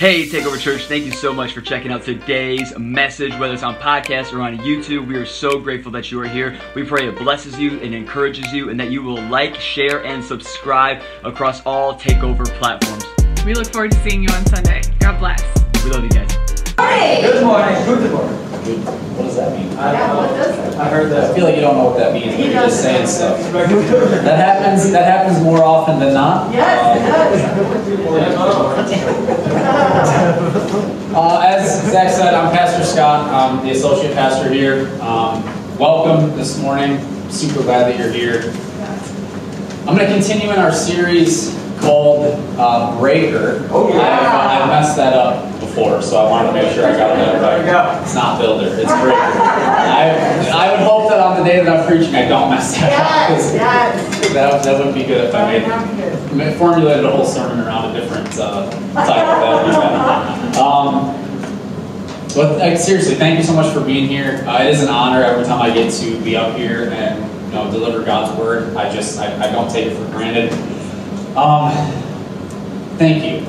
Hey, Takeover Church, thank you so much for checking out today's message, whether it's on podcast or on YouTube. We are so grateful that you are here. We pray it blesses you and encourages you, and that you will like, share, and subscribe across all Takeover platforms. We look forward to seeing you on Sunday. God bless. We love you guys. Good morning. Good morning. What does that mean? Yeah, what does it? I heard that. I feel like you don't know what that means, but you're just saying stuff. That happens, that happens more often than not. Yes, Uh, as Zach said, I'm Pastor Scott. I'm the associate pastor here. Um, welcome this morning. Super glad that you're here. I'm going to continue in our series called uh, Breaker. Oh, yeah. I, I messed that up before, so I wanted to make sure I got that right. There you go. It's not Builder, it's Breaker. I, I would hope that on the day that I'm preaching, I don't mess that up. 'cause Yes, yes. That, that wouldn't be good if I made I formulated a whole sermon around a different uh, title. That would be bad. Um, but like, seriously, thank you so much for being here. Uh, it is an honor every time I get to be up here and you know deliver God's word. I just I, I don't take it for granted. Um, thank you,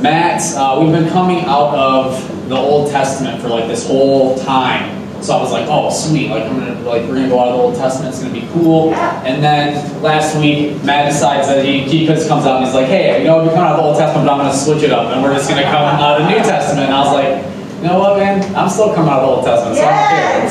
Matt. Uh, we've been coming out of the Old Testament for like this whole time. So I was like, oh sweet, like I'm gonna like we're gonna go out of the Old Testament. It's gonna be cool. And then last week, Matt decides that he he just comes out and he's like, hey, you know, we're coming out of the Old Testament, but I'm gonna switch it up and we're just gonna come out of the New Testament. And I was like, you know what, man? I'm still coming out of the Old Testament, so I don't care. I'm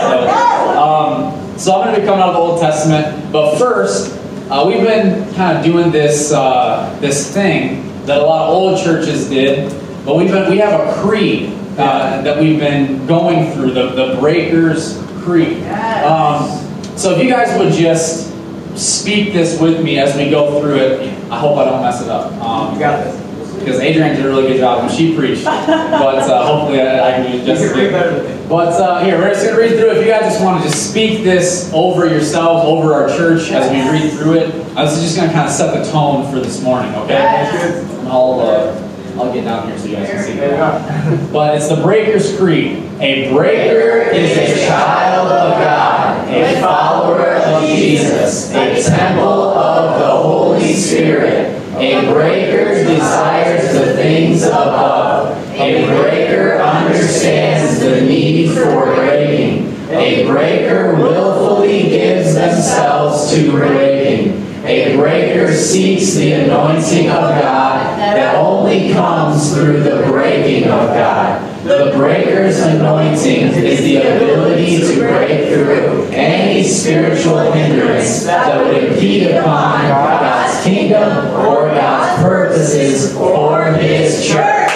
so, um, so I'm going to be coming out of the Old Testament, but first, uh, we've been kind of doing this uh, this thing that a lot of old churches did, but we've been we have a creed uh, that we've been going through the the Breakers Creed. Yes. Um, so if you guys would just speak this with me as we go through it, I hope I don't mess it up. Um, You got this. Because Adrienne did a really good job when she preached, but uh, hopefully I, I can do just as good. But uh, here, we're just going to read through it. If you guys just want to just speak this over yourselves, over our church as we read through it, this is just going to kind of set the tone for this morning, okay? Yes. I'll, uh, I'll get down here so you guys can see There you that. go. But it's the Breaker's Creed. A breaker is a child of God, a follower of Jesus, a temple of the Holy Spirit. A breaker desires the things above. A breaker understands the need for breaking. A breaker willfully gives themselves to breaking. A breaker seeks the anointing of God that only comes through the breaking of God. The breaker's anointing is the ability to break through any spiritual hindrance that would impede upon God's kingdom or God's purposes for His church.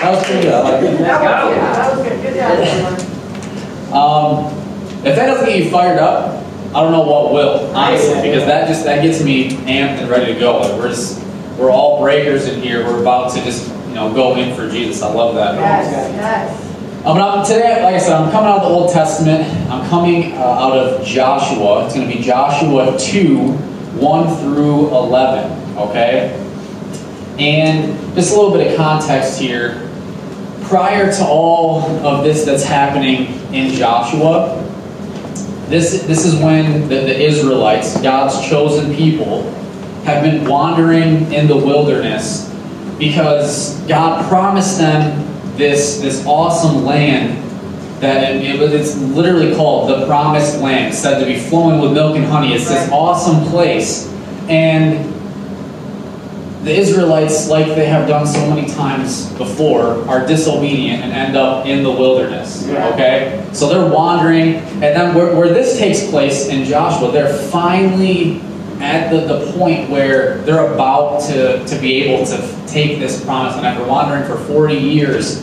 That was pretty good. I like it. That was good. Good. Good job, everyone. Um, if that doesn't get you fired up, I don't know what will, honestly, because that just that gets me amped and ready to go. Like we're just we're all breakers in here. We're about to just you know go in for Jesus. I love that. Yes, yes. Um, I'm, today, like I said, I'm coming out of the Old Testament. I'm coming uh, out of Joshua. It's going to be Joshua 2, 1 through 11. Okay? And just a little bit of context here. Prior to all of this that's happening in Joshua, this, this is when the, the Israelites, God's chosen people, have been wandering in the wilderness because God promised them this, this awesome land that it, it was- it's literally called the promised land. It's said to be flowing with milk and honey. It's this awesome place. And the Israelites, like they have done so many times before, are disobedient and end up in the wilderness. Okay? So they're wandering, and then where, where this takes place in Joshua, they're finally at the, the point where they're about to, to be able to take this promise. And after wandering for 40 years,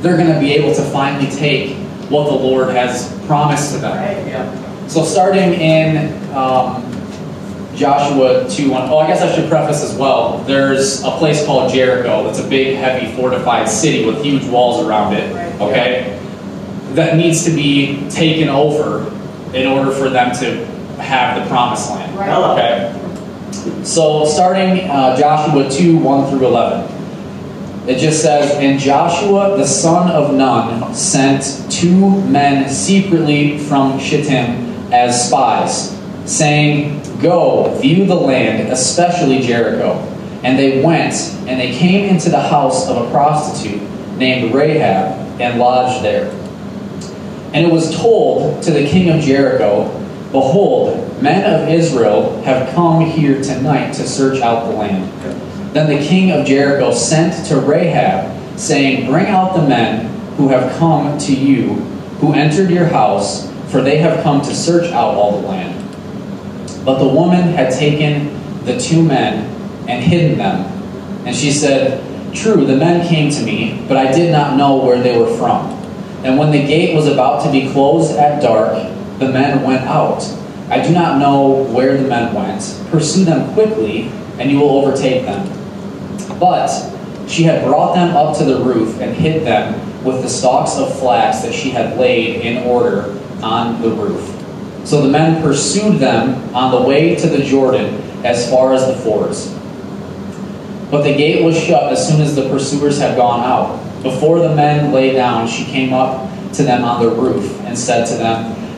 they're going to be able to finally take what the Lord has promised to them. Right, yeah. So starting in um, Joshua 2 1. Oh, I guess I should preface as well. There's a place called Jericho. It's a big, heavy, fortified city with huge walls around it. Okay? That needs to be taken over in order for them to have the promised land. Right. Okay? So starting uh, Joshua 2 1 through 11. It just says, And Joshua the son of Nun sent two men secretly from Shittim as spies, saying, Go, view the land, especially Jericho. And they went, and they came into the house of a prostitute named Rahab, and lodged there. And it was told to the king of Jericho, Behold, men of Israel have come here tonight to search out the land. Then the king of Jericho sent to Rahab, saying, Bring out the men who have come to you, who entered your house, for they have come to search out all the land. But the woman had taken the two men and hidden them. And she said, True, the men came to me, but I did not know where they were from. And when the gate was about to be closed at dark, the men went out. I do not know where the men went. Pursue them quickly, and you will overtake them. But she had brought them up to the roof and hid them with the stalks of flax that she had laid in order on the roof. So the men pursued them on the way to the Jordan as far as the fords. But the gate was shut as soon as the pursuers had gone out. Before the men lay down, she came up to them on the roof and said to them,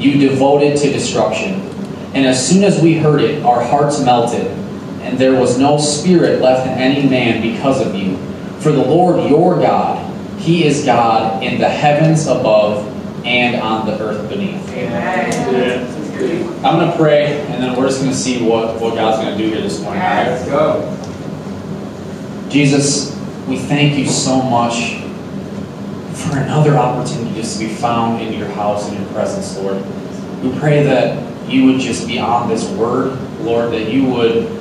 you devoted to destruction. And as soon as we heard it, our hearts melted, and there was no spirit left in any man because of you. For the Lord your God, He is God in the heavens above and on the earth beneath. Amen. I'm going to pray, and then we're just going to see what, what God's going to do here this morning. all right? Yes. Go. Jesus, we thank you so much for another opportunity just to be found in your house in your presence, Lord. We pray that you would just be on this word, Lord, that you would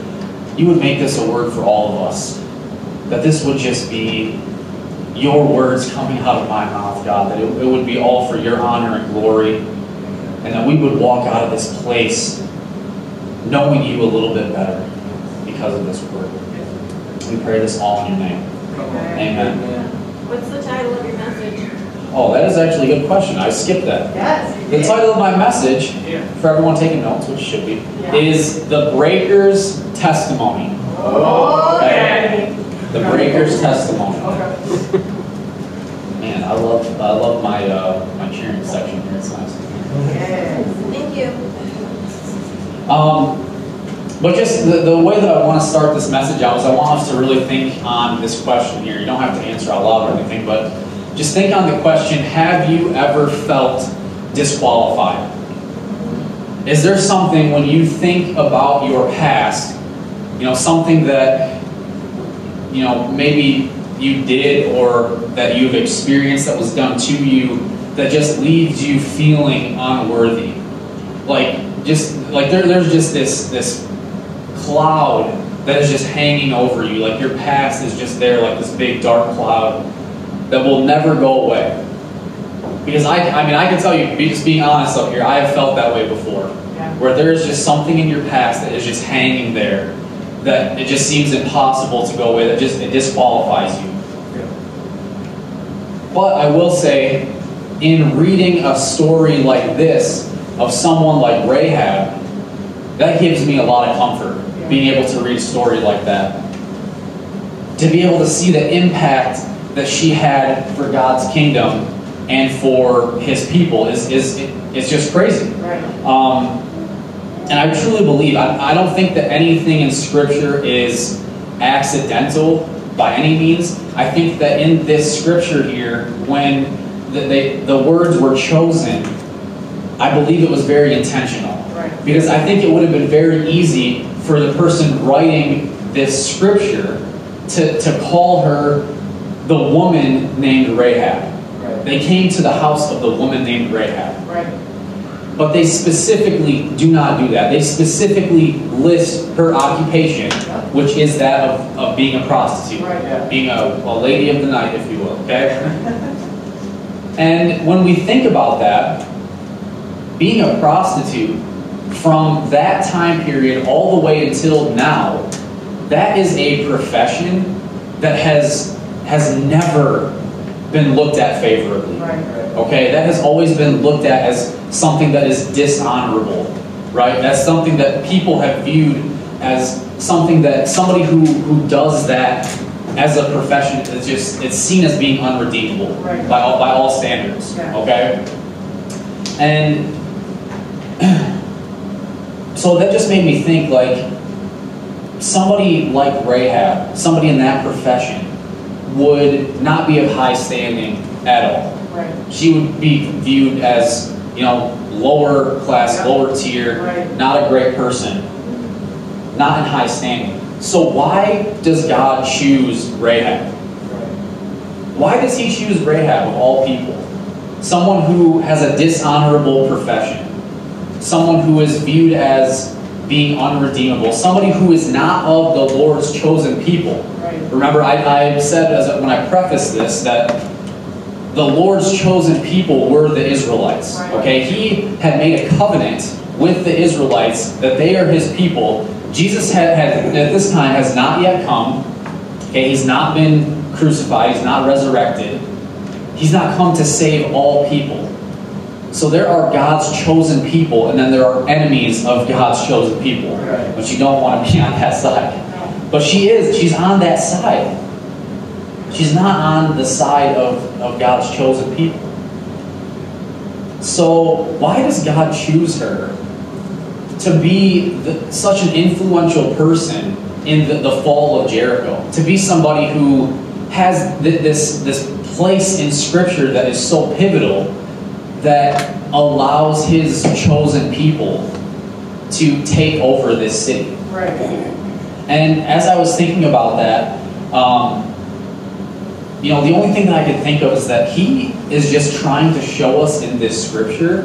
you would make this a word for all of us. That this would just be your words coming out of my mouth, God, that it, it would be all for your honor and glory, and that we would walk out of this place knowing you a little bit better because of this word. We pray this all in your name. Amen. What's the title of your message? Oh, that is actually a good question. I skipped that. Yes. The title of my message, for everyone taking notes, which should be, Yeah. is The Breaker's Testimony. Okay. The Breaker's Testimony. Okay. Man, I love I love my uh, my cheering section here. It's nice. Yes. Thank you. Um, but just the, the way that I want to start this message out is I want us to really think on this question here. You don't have to answer out loud or anything, but just think on the question Have you ever felt disqualified? Is there something when you think about your past, you know, something that, you know, maybe you did or that you've experienced that was done to you that just leaves you feeling unworthy? Like, just, like there, there's just this, this cloud that is just hanging over you. Like your past is just there, like this big dark cloud that will never go away. Because I, I mean, I can tell you, be- just being honest up here, I have felt that way before. Yeah. Where there is just something in your past that is just hanging there, that it just seems impossible to go away, that just it disqualifies you. But I will say, in reading a story like this of someone like Rahab, that gives me a lot of comfort, being able to read a story like that. To be able to see the impact that she had for God's kingdom and for his people is, is it's just crazy. Right. Um, and I truly believe, I, I don't think that anything in Scripture is accidental by any means. I think that in this Scripture here, when the, they, the words were chosen, I believe it was very intentional. Right. Because I think it would have been very easy for the person writing this Scripture to, to call her the woman named Rahab. Right. They came to the house of the woman named Rahab. Right. But they specifically do not do that. They specifically list her occupation, which is that of, of being a prostitute, Right. Yeah. being a, a lady of the night, if you will. Okay? and when we think about that, being a prostitute from that time period all the way until now, that is a profession that has has never been looked at favorably. Right. Okay, that has always been looked at as something that is dishonorable, right? That's something that people have viewed as something that somebody who, who does that as a profession is just it's seen as being unredeemable Right. by all by all standards. Yeah. Okay? And so that just made me think like somebody like Rahab, somebody in that profession, would not be of high standing at all. Right. She would be viewed as, you know, lower class, Yeah. lower tier, Right. not a great person, not in high standing. So why does God choose Rahab? Why does he choose Rahab of all people? Someone who has a dishonorable profession, someone who is viewed as being unredeemable, somebody who is not of the Lord's chosen people. Right. Remember, I, I said as when I prefaced this that the Lord's chosen people were the Israelites. Right. Okay, He had made a covenant with the Israelites that they are His people. Jesus had, had at this time has not yet come. Okay, He's not been crucified. He's not resurrected. He's not come to save all people. So there are God's chosen people, and then there are enemies of God's chosen people. But you don't want to be on that side. But she is. She's on that side. She's not on the side of, of God's chosen people. So, why does God choose her to be the, such an influential person in the, the fall of Jericho? To be somebody who has th- this, this place in Scripture that is so pivotal that allows his chosen people to take over this city? Right. And as I was thinking about that, um, you know, the only thing that I could think of is that he is just trying to show us in this scripture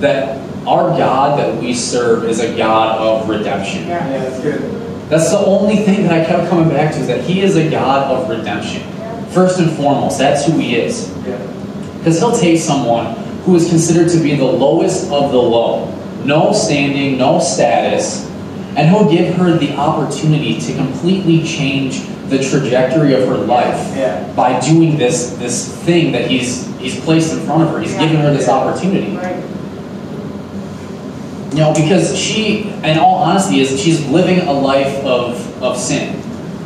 that our God that we serve is a God of redemption. Yeah. Yeah, that's good. That's the only thing that I kept coming back to is that he is a God of redemption. First and foremost, that's who he is. Yeah. Because he'll take someone who is considered to be the lowest of the low, no standing, no status, and he'll give her the opportunity to completely change the trajectory of her life Yeah. by doing this this thing that he's he's placed in front of her. He's given her this opportunity. Right. You know, because she, in all honesty, is she's living a life of, of sin,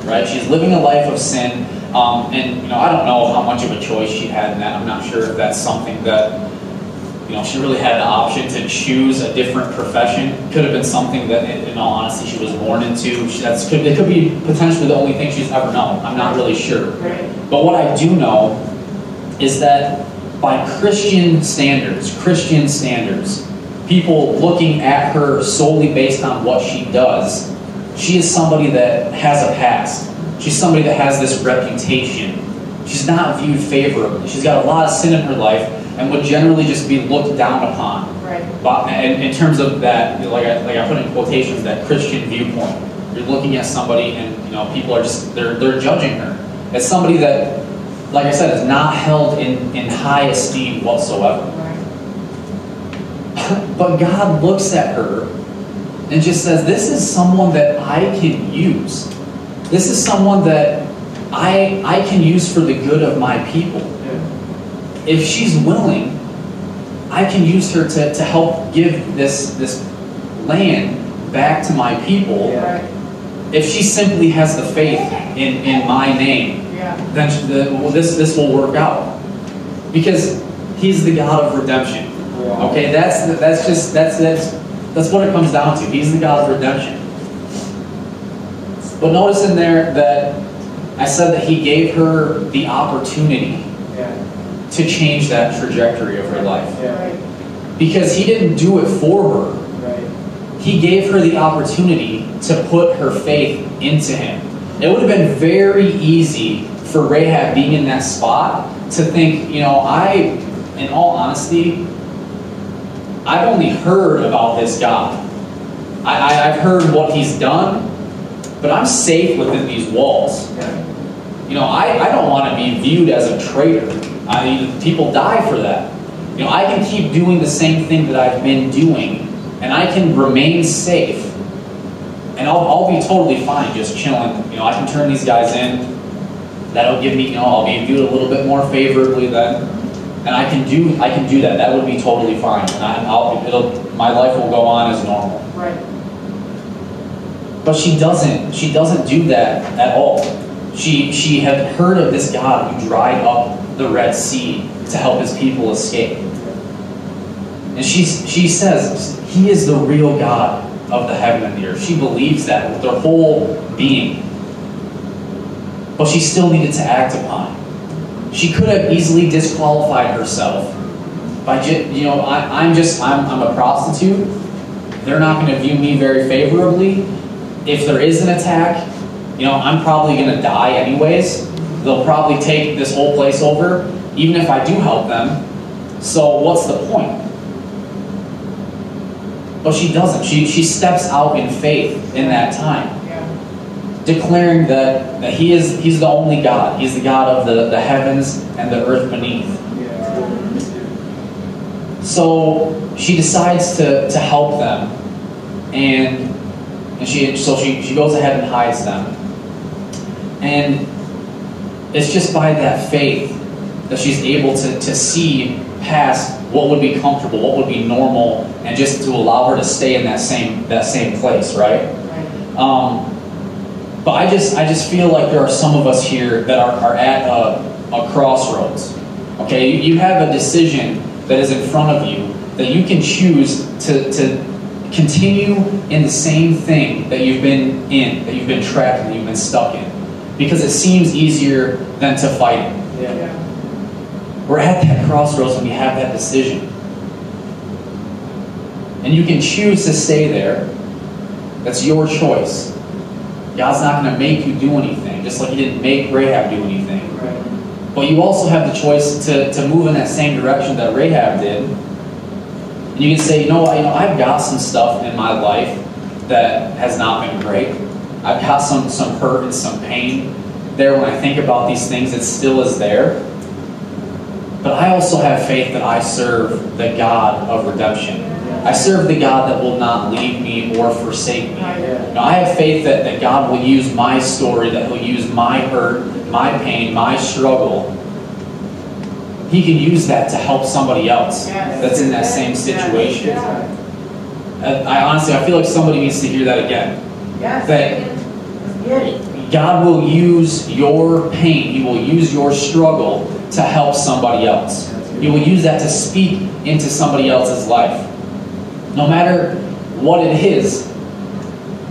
right? She's living a life of sin, um, and you know, I don't know how much of a choice she had in that. I'm not sure if that's something that you know she really had the option to choose a different profession. Could have been something that, in, all honesty, she was born into. She, that's could it could be potentially the only thing she's ever known. I'm not really sure. But what I do know is that by Christian standards, Christian standards, people looking at her solely based on what she does, she is somebody that has a past. She's somebody that has this reputation. She's not viewed favorably. She's got a lot of sin in her life and would generally just be looked down upon. Right. But in, in terms of that, like I, like I put in quotations, that Christian viewpoint, you're looking at somebody and you know people are just they're they're judging her as somebody that, like I said, is not held in in high esteem whatsoever. Right. But God looks at her and just says, "This is someone that I can use. This is someone that I I can use for the good of my people." Yeah. if she's willing, I can use her to, to help give this this land back to my people. Yeah. If she simply has the faith in, in my name, Yeah. then she, the, well, this this will work out because He's the God of redemption. Okay, that's that's just that's that's that's what it comes down to. He's the God of redemption. But notice in there that I said that He gave her the opportunity Yeah. To change that trajectory of her life. Because he didn't do it for her. He gave her the opportunity to put her faith into him. It would have been very easy for Rahab being in that spot to think, you know, I, in all honesty, I've only heard about this God. I, I, I've heard what he's done, but I'm safe within these walls. You know, I, I don't want to be viewed as a traitor. I mean, people die for that. You know, I can keep doing the same thing that I've been doing and I can remain safe, and I'll, I'll be totally fine just chilling. You know, I can turn these guys in. That'll give me, you know, I'll be viewed a little bit more favorably then, and I can do, I can do that. That would be totally fine. And I, I'll, it'll, my life will go on as normal. Right. But she doesn't. She doesn't do that at all. She she had heard of this God who dried up the Red Sea to help his people escape. And she she says he is the real God of the heaven and the earth. She believes that with her whole being. But she still needed to act upon it. She could have easily disqualified herself by just, you know, I, I'm just, I'm, I'm a prostitute. They're not going to view me very favorably. If there is an attack, you know, I'm probably going to die anyways. They'll probably take this whole place over, even if I do help them. So what's the point? But she doesn't. She, she steps out in faith in that time Yeah. declaring that, that he is he's the only God. He's the God of the, the heavens and the earth beneath. Yeah. So she decides to, to help them and and she so she, she goes ahead and hides them. And it's just by that faith that she's able to, to see past what would be comfortable, what would be normal, and just to allow her to stay in that same that same place, right? Right. Um, but I just I just feel like there are some of us here that are, are at a, a crossroads. Okay, you, you have a decision that is in front of you that you can choose to, to continue in the same thing that you've been in, that you've been trapped in, that you've been stuck in. Because it seems easier than to fight it. Yeah. Yeah. We're at that crossroads when we have that decision. And you can choose to stay there. That's your choice. God's not going to make you do anything, just like He didn't make Rahab do anything. Right. But you also have the choice to, to move in that same direction that Rahab did. And you can say, you know what, you know, I've got some stuff in my life that has not been great. I've got some, some hurt and some pain there when I think about these things, it still is there. But I also have faith that I serve the God of redemption. I serve the God that will not leave me or forsake me. Now, I have faith that, that God will use my story, that He'll use my hurt, my pain, my struggle. He can use that to help somebody else that's in that same situation. I honestly, I feel like somebody needs to hear that again. Yes. That Let's get it. God will use your pain, He will use your struggle to help somebody else. He will use that to speak into somebody else's life. No matter what it is,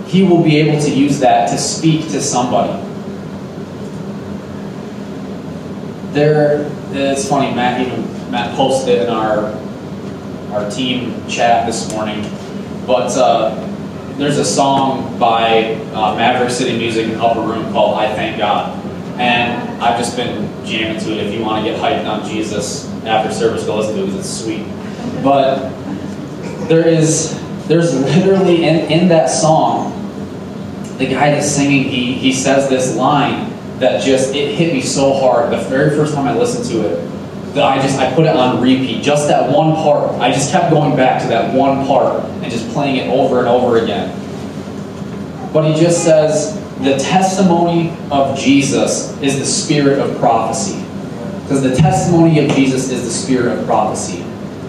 He will be able to use that to speak to somebody. There, it's funny. Matt even Matt posted in our our team chat this morning, but uh, there's a song by uh, Maverick City Music and Upper Room called "I Thank God," and I've just been jamming to it. If you want to get hyped on Jesus after service, go listen to it because it's sweet. But there is there's literally in, in that song, the guy that's singing, he he says this line that just it hit me so hard. The very first time I listened to it, that I just I put it on repeat. Just that one part. I just kept going back to that one part and just playing it over and over again. But he just says the testimony of Jesus is the spirit of prophecy. Because the testimony of Jesus is the spirit of prophecy.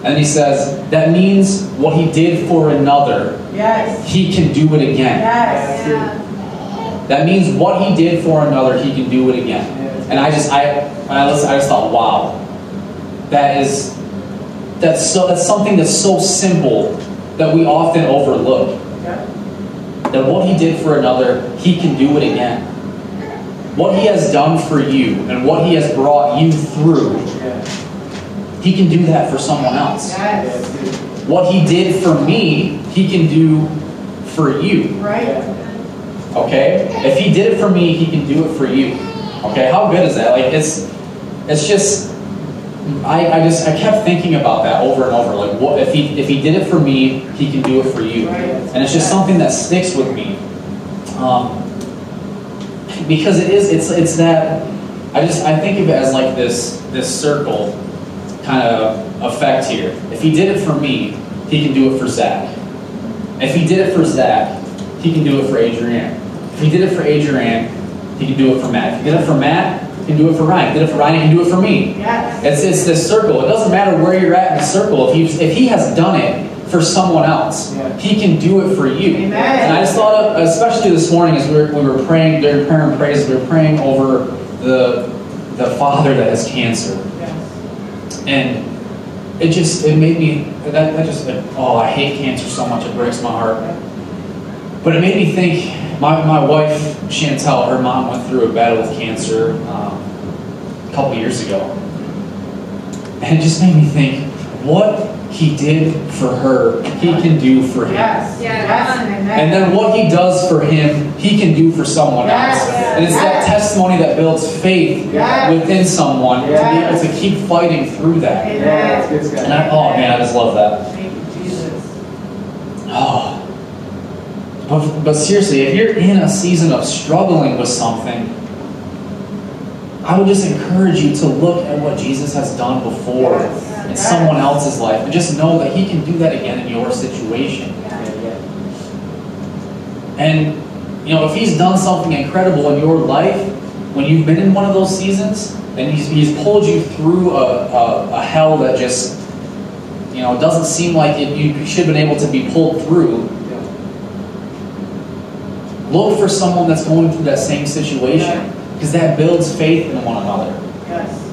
And he says that means what he did for another, Yes. he can do it again. Yes. Yeah. That means what he did for another, he can do it again. And I just, I, I I just thought, wow, that is, that's so, that's something that's so simple that we often overlook. Yeah. That what he did for another, he can do it again. What he has done for you and what he has brought you through, Yeah. he can do that for someone else. Yes. What he did for me, he can do for you. Right. Okay? If he did it for me, he can do it for you. Okay? How good is that? Like it's it's just I, I just I kept thinking about that over and over. Like what if he if he did it for me, he can do it for you. And it's just something that sticks with me. Um, because it is it's it's that I just I think of it as like this this circle kind of effect here. If he did it for me, he can do it for Zach. If he did it for Zach, he can do it for Adrian. If he did it for Adrian, he can do it for Matt. If he did it for Matt, can do it for Ryan. Did it for Ryan, he can do it for me. Yes. It's, it's this circle. It doesn't matter where you're at in the circle. If he, if he has done it for someone else, Yeah. he can do it for you. Amen. And I just thought, of, especially this morning as we were, we were praying during prayer and praise, we were praying over the, the father that has cancer. Yes. And it just, it made me, that, that just, oh, I hate cancer so much, it breaks my heart. But it made me think, my, my wife, Chantel, her mom went through a battle with cancer um, a couple years ago. And it just made me think, what he did for her, he can do for him. Yes. Yes. and amen. And then what he does for him, he can do for someone Yes. else. And it's that testimony that builds faith Yes. within someone to be able to keep fighting through that. Amen. Yeah, it's good stuff. And I, oh man, I just love that. Thank you, Jesus. Oh. But, but seriously, if you're in a season of struggling with something, I would just encourage you to look at what Jesus has done before in someone else's life and just know that He can do that again in your situation. And, you know, if He's done something incredible in your life when you've been in one of those seasons, and He's, he's pulled you through a, a, a hell that just, you know, doesn't seem like it, you should have been able to be pulled through. Look for someone that's going through that same situation because that builds faith in one another. Yes.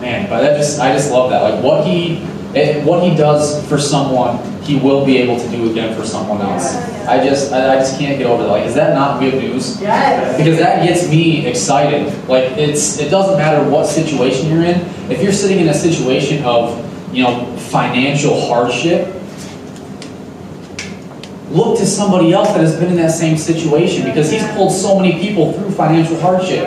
Man, but that just I just love that. Like what he it, what he does for someone, he will be able to do again for someone else. I just I, I just can't get over that. Like, is that not good news? Yes. Because that gets me excited. Like it's it doesn't matter what situation you're in. If you're sitting in a situation of you know financial hardship, look to somebody else that has been in that same situation because he's pulled so many people through financial hardship.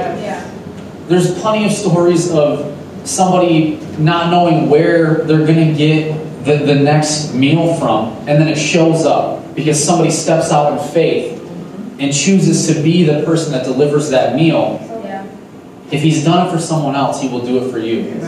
There's plenty of stories of somebody not knowing where they're going to get the, the next meal from, and then it shows up because somebody steps out in faith and chooses to be the person that delivers that meal. If he's done it for someone else, he will do it for you.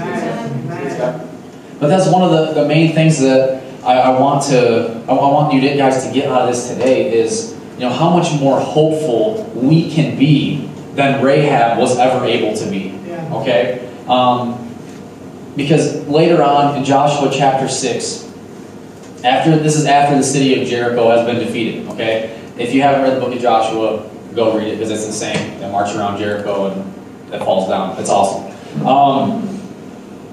But that's one of the, the main things that I, I want to I, I want you guys to get out of this today is you know how much more hopeful we can be than Rahab was ever able to be. Yeah. Okay? Um, because later on in Joshua chapter 6, after this is after the city of Jericho has been defeated, okay? If you haven't read the book of Joshua, go read it because it's insane. They march around Jericho and it falls down. It's awesome. Um,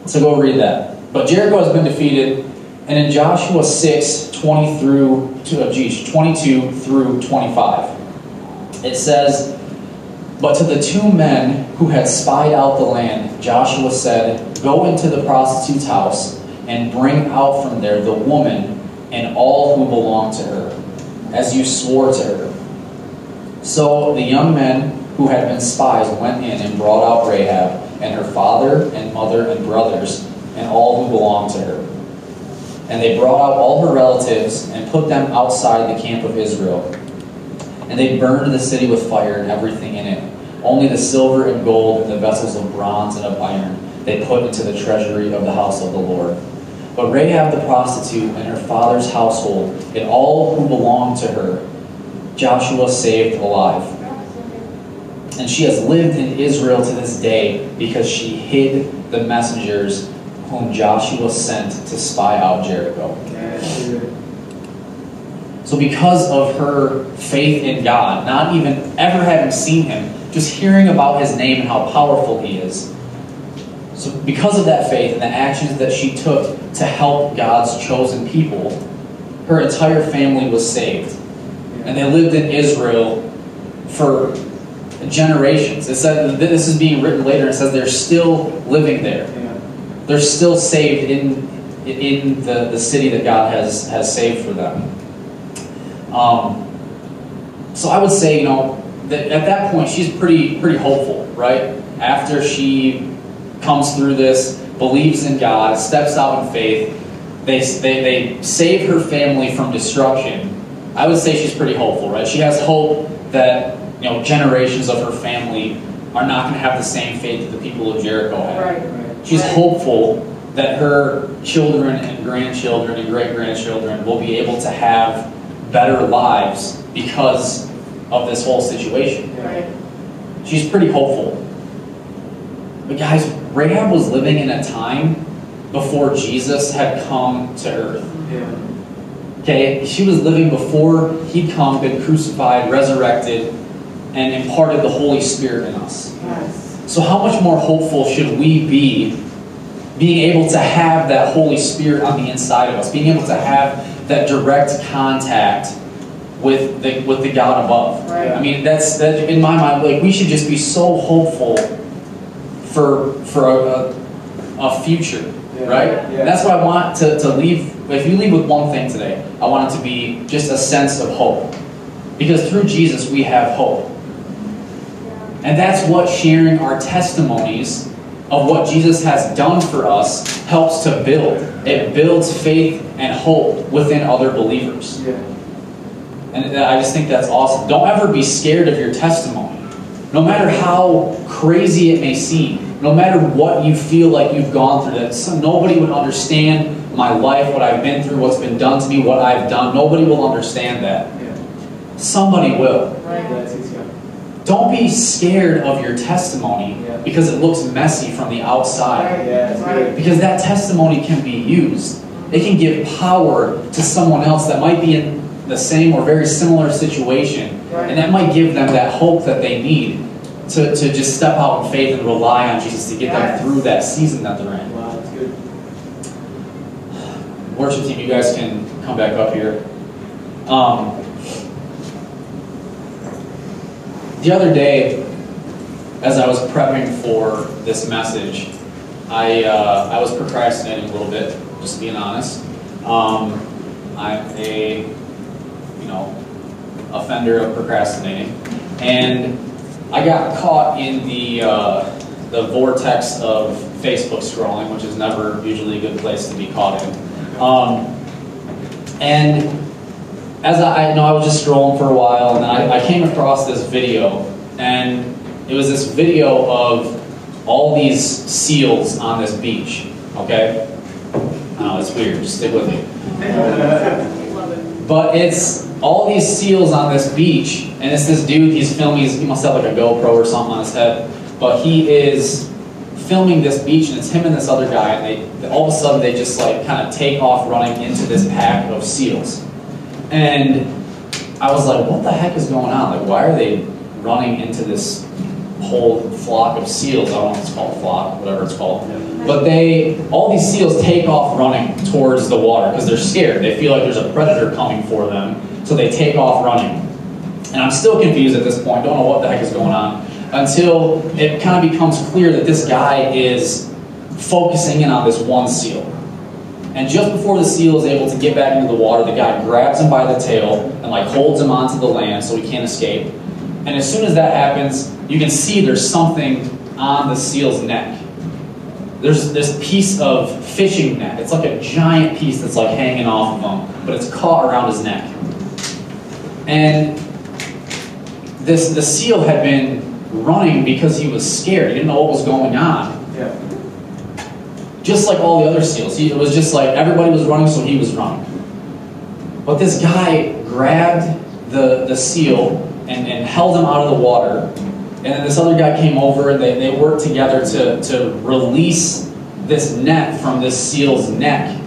so go read that. But Jericho has been defeated, and in Joshua 6, 20 through to, uh, geez, 22 through 25, it says, But to the two men who had spied out the land, Joshua said, Go into the prostitute's house and bring out from there the woman and all who belong to her, as you swore to her. So the young men who had been spies went in and brought out Rahab and her father and mother and brothers and all who belonged to her. And they brought out all her relatives and put them outside the camp of Israel. And they burned the city with fire and everything in it. Only the silver and gold and the vessels of bronze and of iron they put into the treasury of the house of the Lord. But Rahab the prostitute and her father's household and all who belonged to her, Joshua saved alive. And she has lived in Israel to this day because she hid the messengers whom Joshua sent to spy out Jericho. So, because of her faith in God, not even ever having seen him, just hearing about his name and how powerful he is. So, because of that faith and the actions that she took to help God's chosen people, her entire family was saved. And they lived in Israel for generations. It said this is being written later. It says they're still living there. They're still saved in in the, the city that God has has saved for them. Um, so I would say, you know, that at that point she's pretty pretty hopeful, right? After she comes through this, believes in God, steps out in faith, they, they, they save her family from destruction. I would say she's pretty hopeful, right? She has hope that you know generations of her family are not going to have the same faith that the people of Jericho had. Right. She's hopeful that her children and grandchildren and great grandchildren will be able to have better lives because of this whole situation. Right. She's pretty hopeful. But guys, Rahab was living in a time before Jesus had come to earth. Yeah. Okay, she was living before he'd come, been crucified, resurrected, and imparted the Holy Spirit in us. Yes. So, how much more hopeful should we be being able to have that Holy Spirit on the inside of us, being able to have that direct contact with the with the God above? Right. I mean, that's that in my mind. Like we should just be so hopeful for for a, a, a future, Yeah. right? Yeah. And that's what I want to, to leave. If you leave with one thing today, I want it to be just a sense of hope, because through Jesus we have hope. And that's what sharing our testimonies of what Jesus has done for us helps to build. It builds faith and hope within other believers. Yeah. And uh, I just think that's awesome. Don't ever be scared of your testimony. No matter how crazy it may seem, no matter what you feel like you've gone through, that some, nobody would understand my life, what I've been through, what's been done to me, what I've done. Nobody will understand that. Yeah. Somebody will. Right. That's it's good. Don't be scared of your testimony Yeah. because it looks messy from the outside. Right. Yeah, Right. Because that testimony can be used. It can give power to someone else that might be in the same or very similar situation. Right. And that might give them that hope that they need to, to just step out in faith and rely on Jesus to get Yes. them through that season that they're in. Wow, that's good. Worship team, you guys can come back up here. Um, the other day, as I was prepping for this message, I, uh, I was procrastinating a little bit, just being honest. Um, I'm a, you know, offender of procrastinating, and I got caught in the uh, the vortex of Facebook scrolling, which is never usually a good place to be caught in. Um, and as I, I know, I was just scrolling for a while, and I, I came across this video, and it was this video of all these seals on this beach. Okay, I it's weird. Just stick with me. But it's all these seals on this beach, and it's this dude. He's filming. He must have like a GoPro or something on his head, but he is filming this beach, and it's him and this other guy. And they all of a sudden they just like kind of take off running into this pack of seals, and I was like, "What the heck is going on? Like, why are they running into this whole flock of seals? I don't know what it's called, flock, whatever it's called." But they, all these seals take off running towards the water because they're scared. They feel like there's a predator coming for them, so they take off running. And I'm still confused at this point, don't know what the heck is going on, until it kind of becomes clear that this guy is focusing in on this one seal. And just before the seal is able to get back into the water, the guy grabs him by the tail and like holds him onto the land so he can't escape. And as soon as that happens, you can see there's something on the seal's neck there's this piece of fishing net. It's like a giant piece that's like hanging off of him, but it's caught around his neck. And this the seal had been running because he was scared. He didn't know what was going on. Yeah. Just like all the other seals. He, it was just like everybody was running, so he was running. But this guy grabbed the, the seal and, and held him out of the water. And then this other guy came over and they, they worked together to, to release this net from this seal's neck.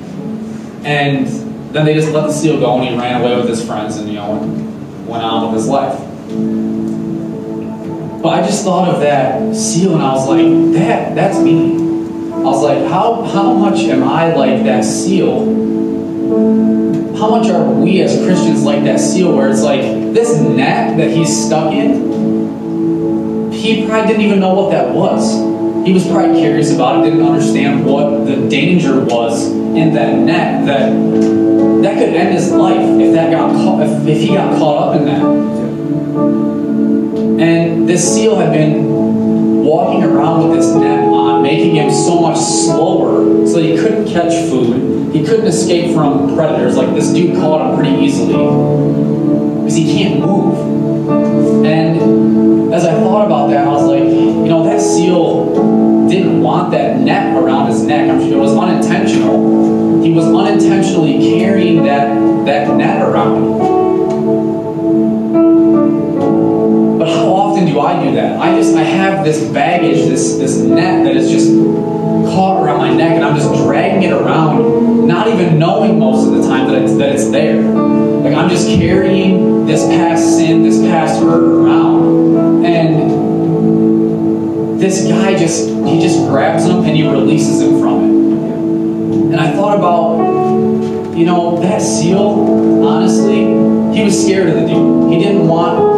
And then they just let the seal go and he ran away with his friends and, you know, went on with his life. But I just thought of that seal and I was like, that, that's me. I was like, how, how much am I like that seal? How much are we as Christians like that seal where it's like this net that he's stuck in? He probably didn't even know what that was. He was probably curious about it, didn't understand what the danger was in that net that that could end his life if that got caught, if, if he got caught up in that. And this seal had been walking around with this net making him so much slower so he couldn't catch food. He couldn't escape from predators. Like this dude caught him pretty easily because he can't move. And as I thought about that, I was like, you know, that seal didn't want that net around his neck. I'm sure it was unintentional. He was unintentionally carrying that, that net around I do that? I just I have this baggage, this this net that is just caught around my neck, and I'm just dragging it around, not even knowing most of the time that it's that it's there. Like I'm just carrying this past sin, this past hurt around, and this guy just he just grabs him and he releases him from it. And I thought about, you know, that seal. Honestly, he was scared of the dude. He didn't want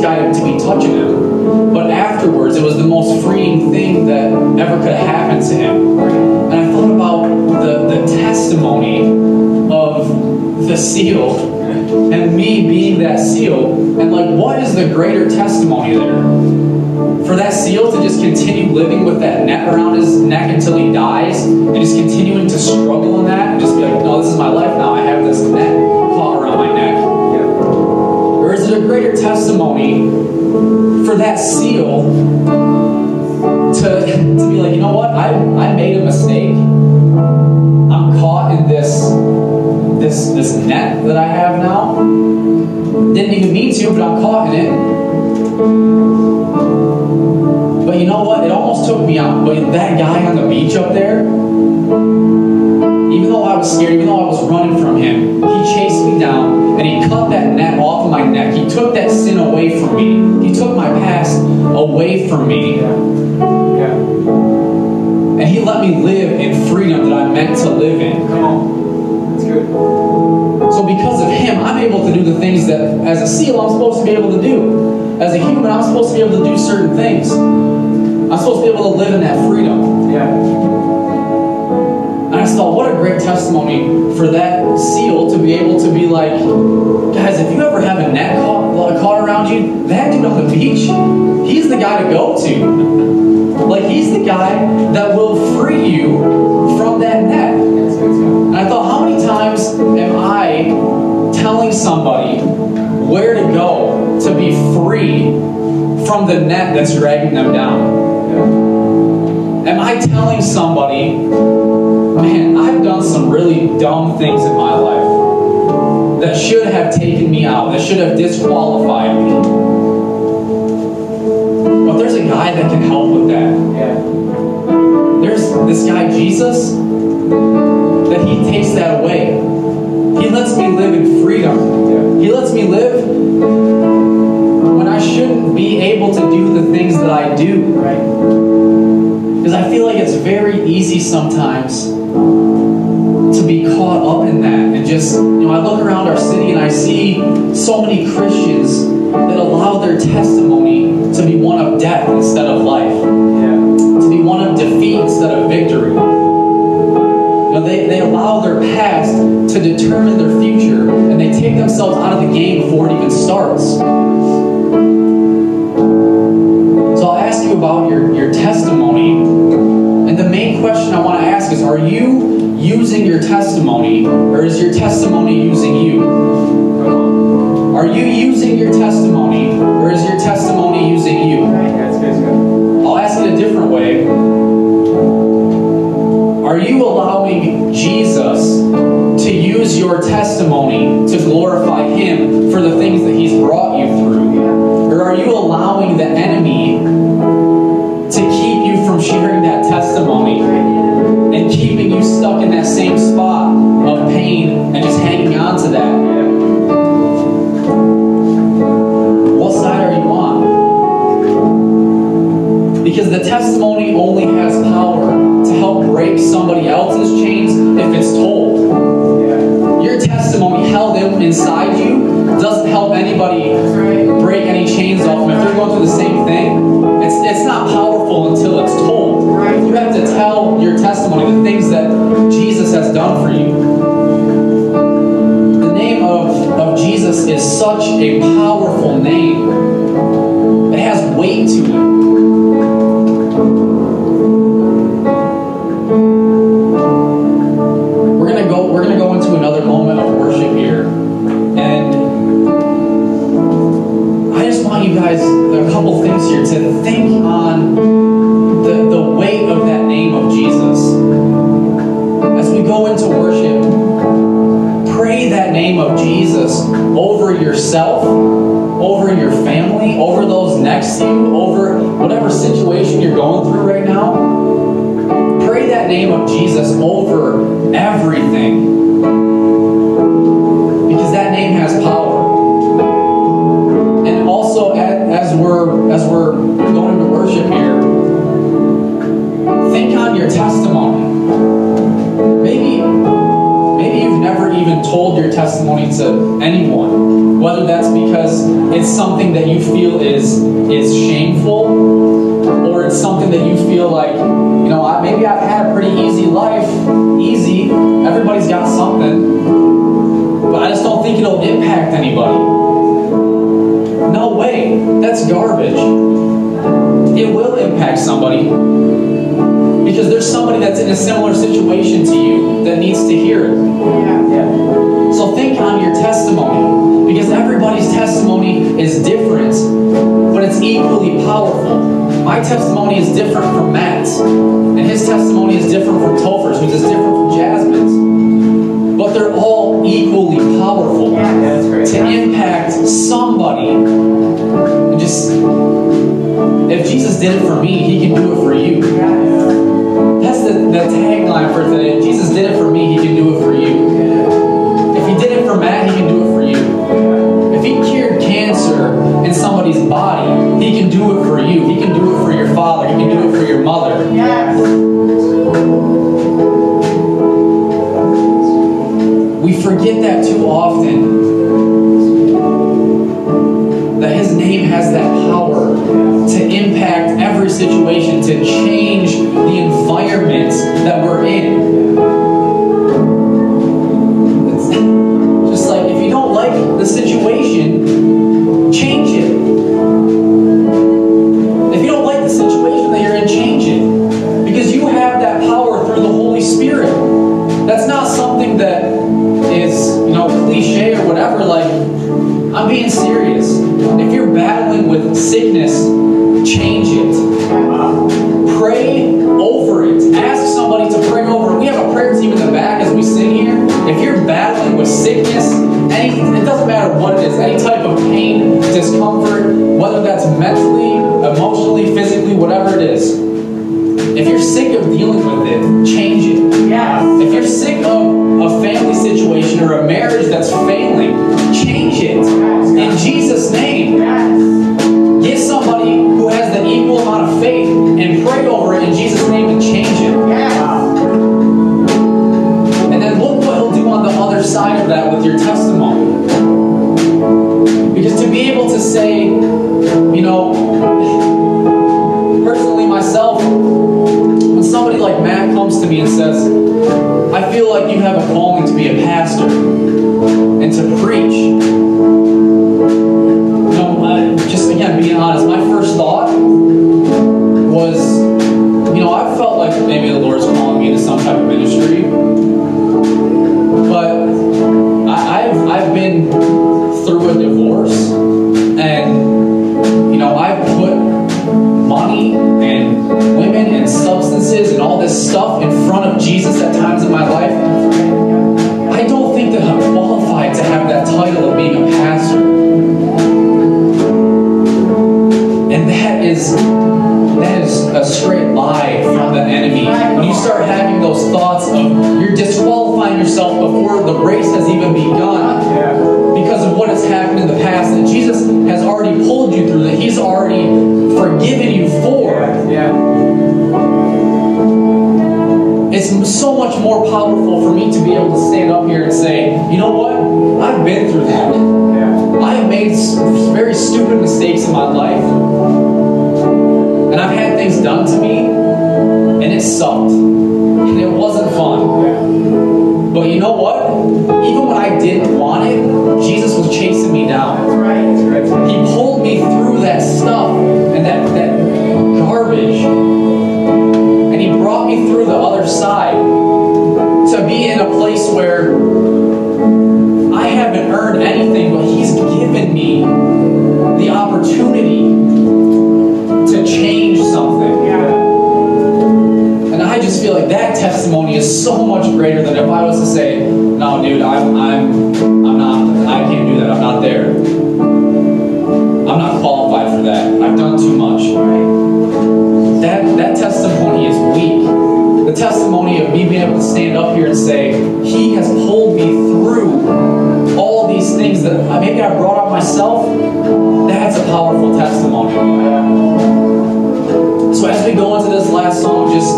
guy to be touching him. But afterwards, it was the most freeing thing that ever could have happened to him. And I thought about the, the testimony of the seal and me being that seal. And like, what is the greater testimony there? For that seal to just continue living with that net around his neck until he dies and just continuing to struggle in that took me out. But that guy on the beach up there, even though I was scared, even though I was running from him, he chased me down and he cut that net off of my neck. He took that sin away from me. He took my past away from me. And he let me live in freedom that I'm meant to live in. Come on. That's good. So because of him, I'm able to do the things that, as a seal, I'm supposed to be able to do. As a human, I'm supposed to be able to do certain things. I'm supposed to be able to live in that freedom. Yeah. And I just thought, what a great testimony for that seal to be able to be like, guys, if you ever have a net caught, caught around you, that dude on the beach, he's the guy to go to. Like, he's the guy that will free you from that net. And I thought, how many times am I telling somebody where to go to be free from the net that's dragging them down? Am I telling somebody, man, I've done some really dumb things in my life that should have taken me out, that should have disqualified me? But there's a guy that can help with that. Yeah. There's this guy, Jesus, that he takes that away. He lets me live in freedom. He lets me live shouldn't be able to do the things that I do. Right. Because I feel like it's very easy sometimes to be caught up in that. And just, you know, I look around our city and I see so many Christians that allow their testimony to be one of death instead of life Yeah. to be one of defeat instead of victory. You know, they, they allow their past to determine their future, and they take themselves out of the game before it even starts. Your, your testimony. And the main question I want to ask is Are you using your testimony, or is your testimony using you? Are you using your testimony, or is your testimony using you? I'll ask it a different way. Are you allowing Jesus to use your testimony to glorify Him for the things that He's brought you through? Or are you allowing the enemy same spot of pain and just hanging on to that? What side are you on? Because the testimony only has power to help break somebody else's chains if it's told. Your testimony held in, inside you doesn't help anybody break any chains off them. If they're going through the same thing, it's, it's not powerful until it's told. You have to tell your testimony, the things that done for you. The name of, of Jesus is such a powerful name. It has weight to it. We're gonna go. We're gonna go into another moment of worship here, and I just want you guys a couple things here to think on yourself, over your family, over those next to you over whatever situation you're going through right now, pray that name of Jesus over everything. Because that name has power. And also as, we're as we're going to worship here, think on your testimony. Maybe maybe you've never even told your testimony to anyone. Whether that's because it's something that you feel is is shameful, or it's something that you feel like, you know, I, maybe I've had a pretty easy life. Easy. Everybody's got something. But I just don't think it'll impact anybody. No way. That's garbage. It will impact somebody. Because there's somebody that's in a similar situation to you that needs to hear it. Yeah. Everybody's testimony is different, but it's equally powerful. My testimony is different from Matt's, and his testimony is different from Topher's, which is different from Jasmine's. But they're all equally powerful Yeah. Yeah, that's great. to impact somebody. And just if Jesus did it for me, he can do it for you. That's the, the tagline for today. If Jesus did it for me, in somebody's body, he can do it for you. He can do it for your father. He can do it for your mother. Yes. Change it. Pray over it. Ask somebody to pray over it. We have a prayer team in the back as we sing here. If you're battling with sickness, any it doesn't matter what it is, any type of pain, discomfort, whether that's mentally, emotionally, physically, whatever it is. If you're sick of dealing with it, change it. Yes. If you're sick of a family situation or a marriage that's failing, change it. In Jesus' name. You have a Jesus at times in my life. More powerful for me to be able to stand up here and say, you know what? I've been through that. Yeah. I have made very stupid mistakes in my life. And I've had things done to me, and it sucked. Is so much greater than if I was to say, no, dude, I'm, I'm, I'm not, I can't do that. I'm not there. I'm not qualified for that. I've done too much. That, that testimony is weak. The testimony of me being able to stand up here and say, He has pulled me through all these things that maybe I brought up myself. That's a powerful testimony. So as we go into this last song, just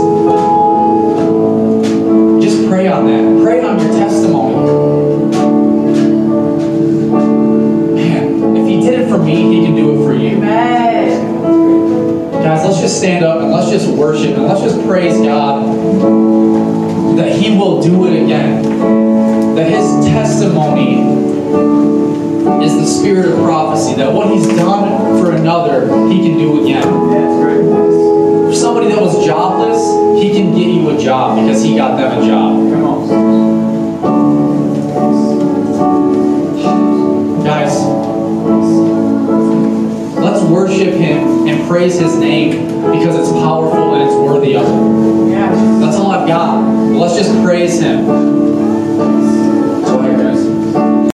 just stand up and let's just worship and let's just praise God that he will do it again. That his testimony is the spirit of prophecy. That what he's done for another, he can do again. For somebody that was jobless, he can get you a job because he got them a job. Guys, let's worship him and praise his name because it's powerful and it's worthy of it. That's all I've got. Let's just praise him.